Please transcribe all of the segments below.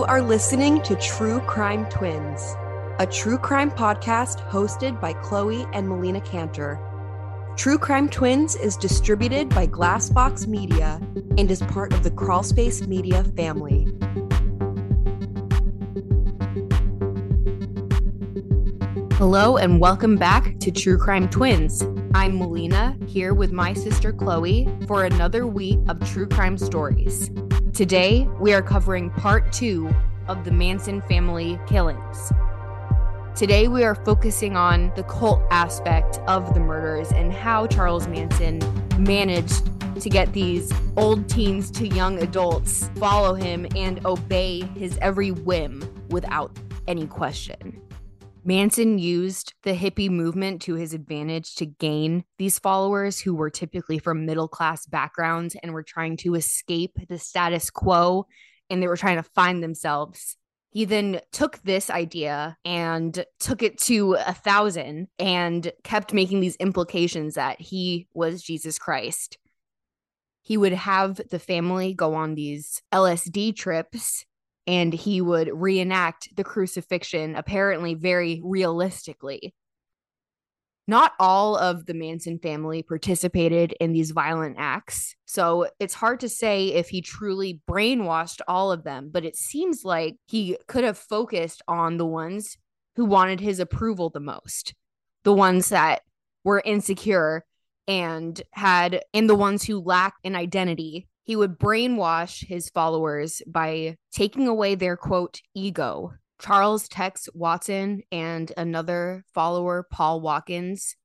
You are listening to True Crime Twins, a true crime podcast hosted by Chloe and Melina Canter. True Crime Twins is distributed by Glassbox Media and is part of the Crawlspace Media family. Hello and welcome back to True Crime Twins. I'm Melina here with my sister Chloe for another week of true crime stories. Today, we are covering part two of the Manson family killings. Today, we are focusing on the cult aspect of the murders and how Charles Manson managed to get these old teens to young adults follow him and obey his every whim without any question. Manson used the hippie movement to his advantage to gain these followers who were typically from middle class backgrounds and were trying to escape the status quo and they were trying to find themselves. He then took this idea and took it to a thousand and kept making these implications that he was Jesus Christ. He would have the family go on these LSD trips and he would reenact the crucifixion apparently very realistically. Not all of the Manson family participated in these violent acts, so it's hard to say if he truly brainwashed all of them, but it seems like he could have focused on the ones who wanted his approval the most, the ones that were insecure and had, and the ones who lacked an identity he would brainwash his followers by taking away their quote ego. Charles Tex Watson and another follower, Paul Watkins,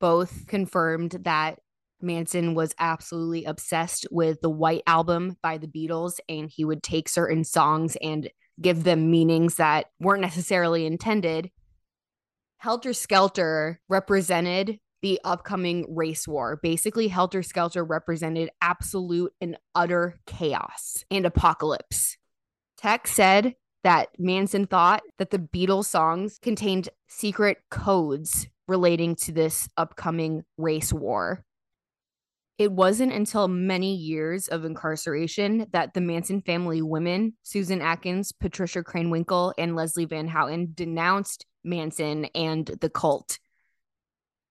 both confirmed that Manson was absolutely obsessed with the White Album by the Beatles, and he would take certain songs and give them meanings that weren't necessarily intended. Helter Skelter represented the upcoming race war. Basically, Helter Skelter represented absolute and utter chaos and apocalypse. Tex said that Manson thought that the Beatles songs contained secret codes relating to this upcoming race war. It wasn't until many years of incarceration that the Manson family women, Susan Atkins, Patricia Krenwinkel, and Leslie Van Houten, denounced Manson and the cult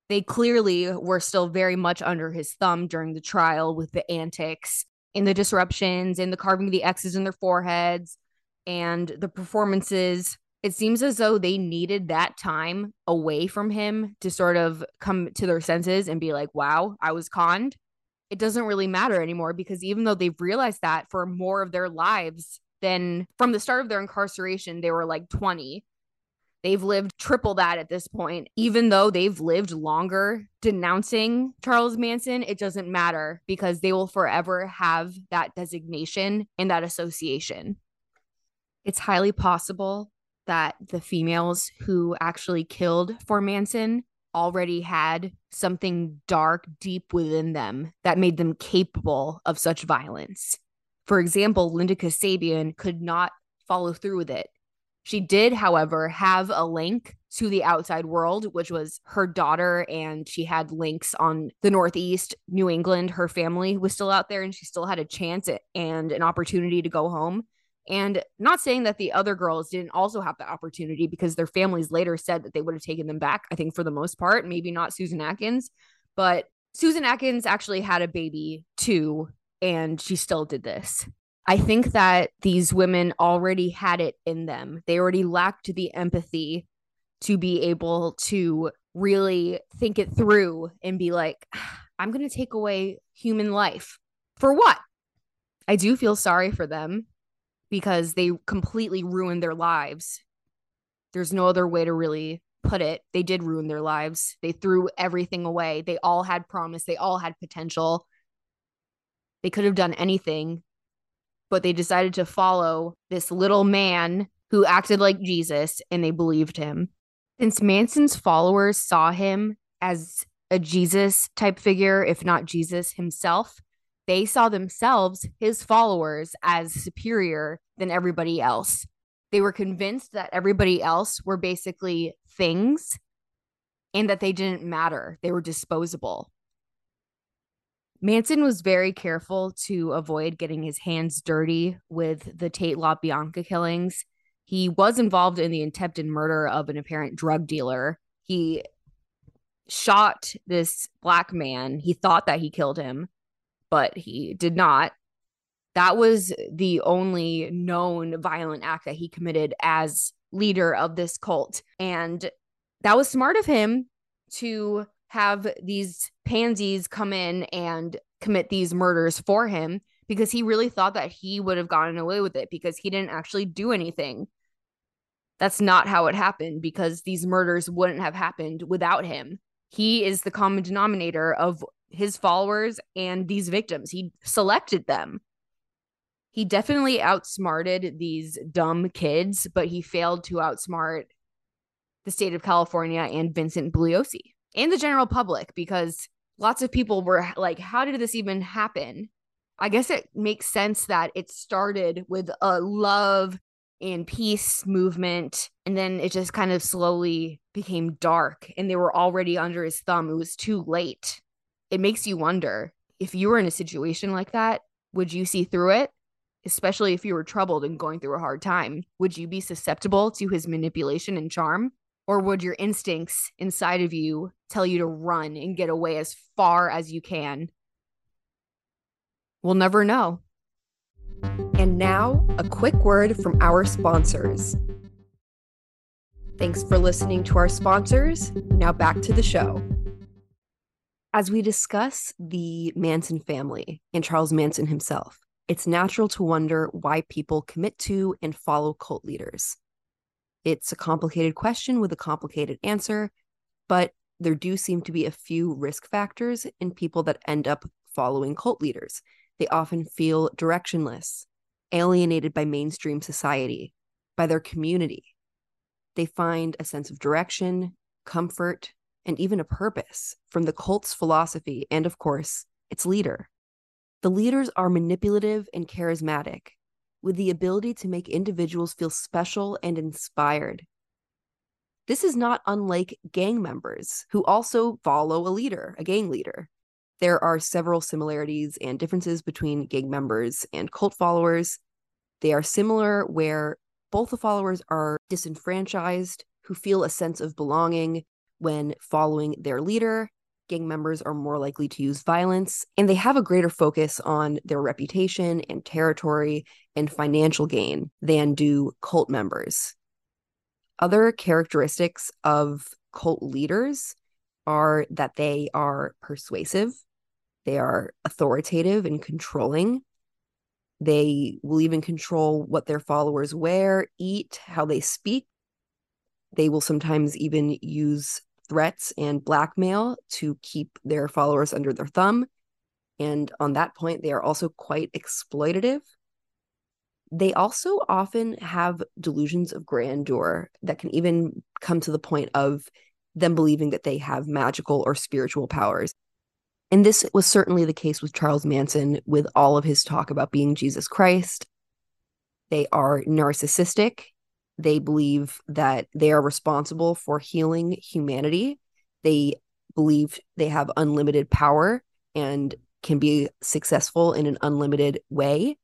they clearly were still very much under his thumb during the trial with the antics and the disruptions and the carving of the X's in their foreheads and the performances. It seems as though they needed that time away from him to sort of come to their senses and be like, wow, I was conned. It doesn't really matter anymore because even though they've realized that for more of their lives than from the start of their incarceration, they were like 20 They've lived triple that at this point. Even though they've lived longer denouncing Charles Manson, it doesn't matter because they will forever have that designation and that association. It's highly possible that the females who actually killed for Manson already had something dark deep within them that made them capable of such violence. For example, Linda Kasabian could not follow through with it. She did, however, have a link to the outside world, which was her daughter, and she had links on the Northeast, New England. Her family was still out there, and she still had a chance and an opportunity to go home. And not saying that the other girls didn't also have that opportunity because their families later said that they would have taken them back, I think, for the most part, maybe not Susan Atkins, but Susan Atkins actually had a baby too, and she still did this. I think that these women already had it in them. They already lacked the empathy to be able to really think it through and be like, I'm going to take away human life. For what? I do feel sorry for them because they completely ruined their lives. There's no other way to really put it. They did ruin their lives. They threw everything away. They all had promise, they all had potential. They could have done anything but they decided to follow this little man who acted like Jesus and they believed him. Since Manson's followers saw him as a Jesus type figure, if not Jesus himself, they saw themselves, his followers, as superior than everybody else. They were convinced that everybody else were basically things and that they didn't matter. They were disposable. Manson was very careful to avoid getting his hands dirty with the Tate LaBianca killings. He was involved in the attempted murder of an apparent drug dealer. He shot this black man. He thought that he killed him, but he did not. That was the only known violent act that he committed as leader of this cult. And that was smart of him to have these pansies come in and commit these murders for him because he really thought that he would have gotten away with it because he didn't actually do anything. That's not how it happened because these murders wouldn't have happened without him. He is the common denominator of his followers and these victims. He selected them. He definitely outsmarted these dumb kids, but he failed to outsmart the state of California and Vincent Bugliosi and the general public because lots of people were like, how did this even happen? I guess it makes sense that it started with a love and peace movement, and then it just kind of slowly became dark, and they were already under his thumb. It was too late. It makes you wonder if you were in a situation like that, would you see through it? Especially if you were troubled and going through a hard time, would you be susceptible to his manipulation and charm? Or would your instincts inside of you tell you to run and get away as far as you can? We'll never know. And now, a quick word from our sponsors. Thanks for listening to our sponsors. Now back to the show. As we discuss the Manson family and Charles Manson himself, it's natural to wonder why people commit to and follow cult leaders. It's a complicated question with a complicated answer, but there do seem to be a few risk factors in people that end up following cult leaders. They often feel directionless, alienated by mainstream society, by their community. They find a sense of direction, comfort, and even a purpose from the cult's philosophy and, of course, its leader. The leaders are manipulative and charismatic, with the ability to make individuals feel special and inspired. This is not unlike gang members who also follow a leader, a gang leader. There are several similarities and differences between gang members and cult followers. They are similar where both the followers are disenfranchised, who feel a sense of belonging when following their leader, gang members are more likely to use violence, and they have a greater focus on their reputation and territory and financial gain than do cult members. Other characteristics of cult leaders are that they are persuasive, they are authoritative and controlling. They will even control what their followers wear, eat, how they speak. They will sometimes even use threats and blackmail to keep their followers under their thumb. And on that point, they are also quite exploitative. They also often have delusions of grandeur that can even come to the point of them believing that they have magical or spiritual powers. And this was certainly the case with Charles Manson, with all of his talk about being Jesus Christ. They are narcissistic they believe that they are responsible for healing humanity. They believe they have unlimited power and can be successful in an unlimited way.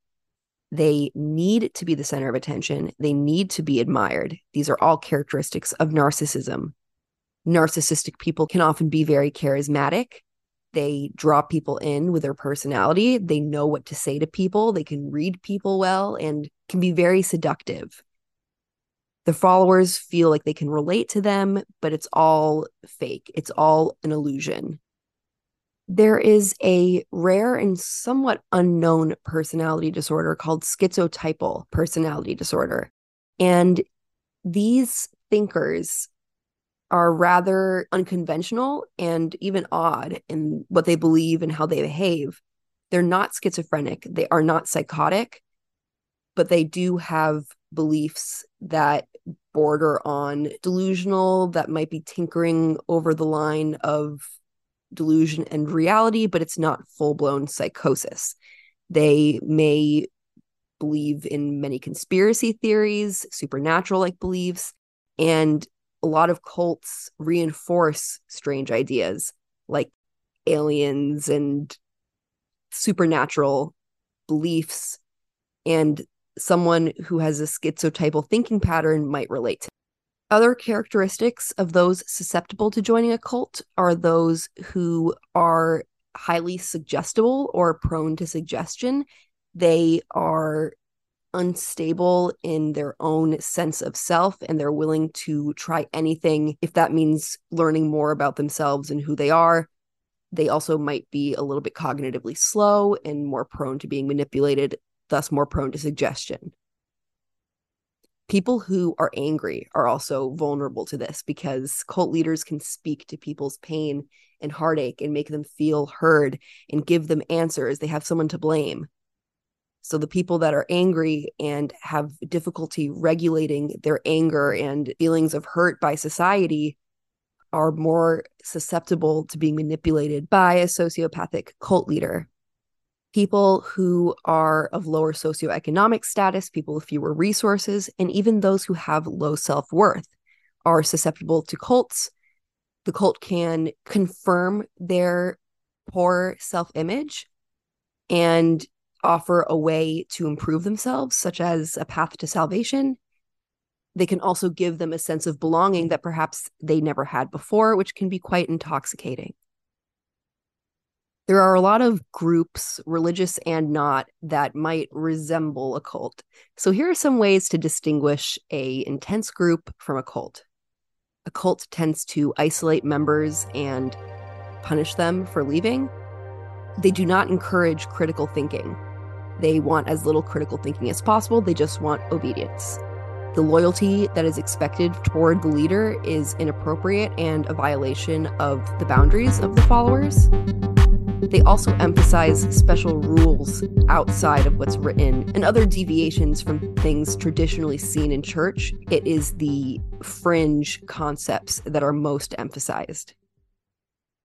They need to be the center of attention. They need to be admired. These are all characteristics of narcissism. Narcissistic people can often be very charismatic. They draw people in with their personality. They know what to say to people. They can read people well and can be very seductive the followers feel like they can relate to them, but it's all fake. It's all an illusion. There is a rare and somewhat unknown personality disorder called schizotypal personality disorder. And these thinkers are rather unconventional and even odd in what they believe and how they behave. They're not schizophrenic, they are not psychotic, but they do have beliefs that border on delusional, that might be tinkering over the line of delusion and reality, but it's not full blown psychosis. They may believe in many conspiracy theories, supernatural like beliefs, and a lot of cults reinforce strange ideas like aliens and supernatural beliefs and someone who has a schizotypal thinking pattern might relate to. Other characteristics of those susceptible to joining a cult are those who are highly suggestible or prone to suggestion. They are unstable in their own sense of self and they're willing to try anything if that means learning more about themselves and who they are. They also might be a little bit cognitively slow and more prone to being manipulated, thus, more prone to suggestion. People who are angry are also vulnerable to this because cult leaders can speak to people's pain and heartache and make them feel heard and give them answers. They have someone to blame. So the people that are angry and have difficulty regulating their anger and feelings of hurt by society are more susceptible to being manipulated by a sociopathic cult leader. People who are of lower socioeconomic status, people with fewer resources, and even those who have low self worth are susceptible to cults. The cult can confirm their poor self image and offer a way to improve themselves, such as a path to salvation. They can also give them a sense of belonging that perhaps they never had before, which can be quite intoxicating. There are a lot of groups, religious and not, that might resemble a cult. So here are some ways to distinguish a intense group from a cult. A cult tends to isolate members and punish them for leaving. They do not encourage critical thinking. They want as little critical thinking as possible, they just want obedience. The loyalty that is expected toward the leader is inappropriate and a violation of the boundaries of the followers. They also emphasize special rules outside of what's written and other deviations from things traditionally seen in church. It is the fringe concepts that are most emphasized.